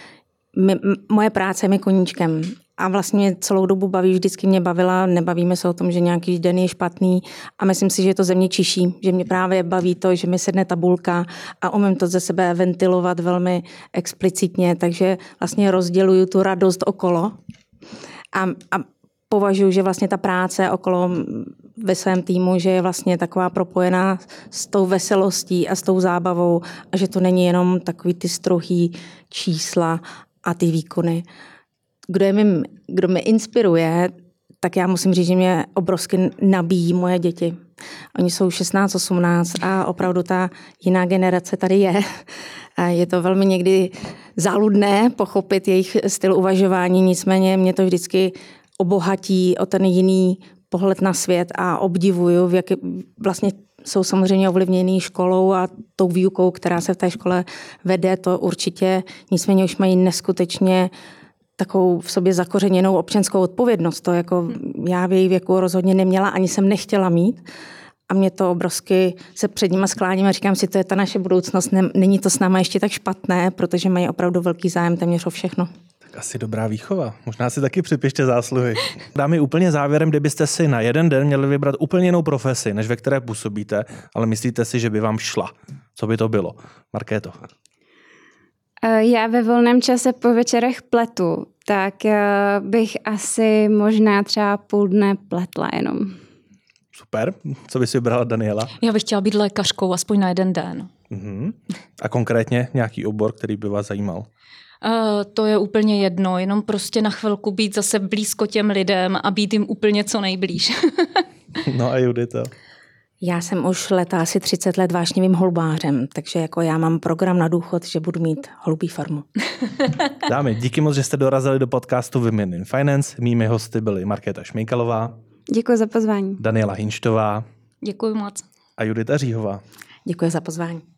my, moje práce je mi koníčkem. A vlastně celou dobu baví, vždycky mě bavila, nebavíme se o tom, že nějaký den je špatný. A myslím si, že to ze mě čiší, že mě právě baví to, že mi sedne tabulka a umím to ze sebe ventilovat velmi explicitně, takže vlastně rozděluju tu radost okolo. A, a považuji, že vlastně ta práce okolo ve svém týmu, že je vlastně taková propojená s tou veselostí a s tou zábavou a že to není jenom takový ty strohý čísla a ty výkony. Kdo, je mi, kdo mě inspiruje, tak já musím říct, že mě obrovsky nabíjí moje děti. Oni jsou 16-18 a opravdu ta jiná generace tady je. Je to velmi někdy záludné pochopit jejich styl uvažování, nicméně mě to vždycky obohatí o ten jiný pohled na svět a obdivuju, v jaký vlastně jsou samozřejmě ovlivněný školou a tou výukou, která se v té škole vede, to určitě. Nicméně už mají neskutečně takovou v sobě zakořeněnou občanskou odpovědnost. To jako já v její věku rozhodně neměla, ani jsem nechtěla mít. a mě to obrovsky se před nimi skláním a říkám si, to je ta naše budoucnost, není to s náma ještě tak špatné, protože mají opravdu velký zájem téměř o všechno. Tak asi dobrá výchova. Možná si taky připište zásluhy. Dámy úplně závěrem, kdybyste si na jeden den měli vybrat úplně jinou profesi, než ve které působíte, ale myslíte si, že by vám šla. Co by to bylo? Markéto. Eh, já ve volném čase po večerech pletu, tak eh, bych asi možná třeba půl dne pletla jenom. Super. Co by si vybrala Daniela? Já bych chtěla být lékařkou aspoň na jeden den. Uh-huh. A konkrétně nějaký obor, který by vás zajímal? Uh, to je úplně jedno, jenom prostě na chvilku být zase blízko těm lidem a být jim úplně co nejblíž. no a Judita? Já jsem už leta asi 30 let vášnivým holubářem, takže jako já mám program na důchod, že budu mít holubí farmu. Dámy, díky moc, že jste dorazili do podcastu Women in Finance. Mými hosty byly Markéta Šmejkalová. Děkuji za pozvání. Daniela Hinštová. Děkuji moc. A Judita Říhová. Děkuji za pozvání.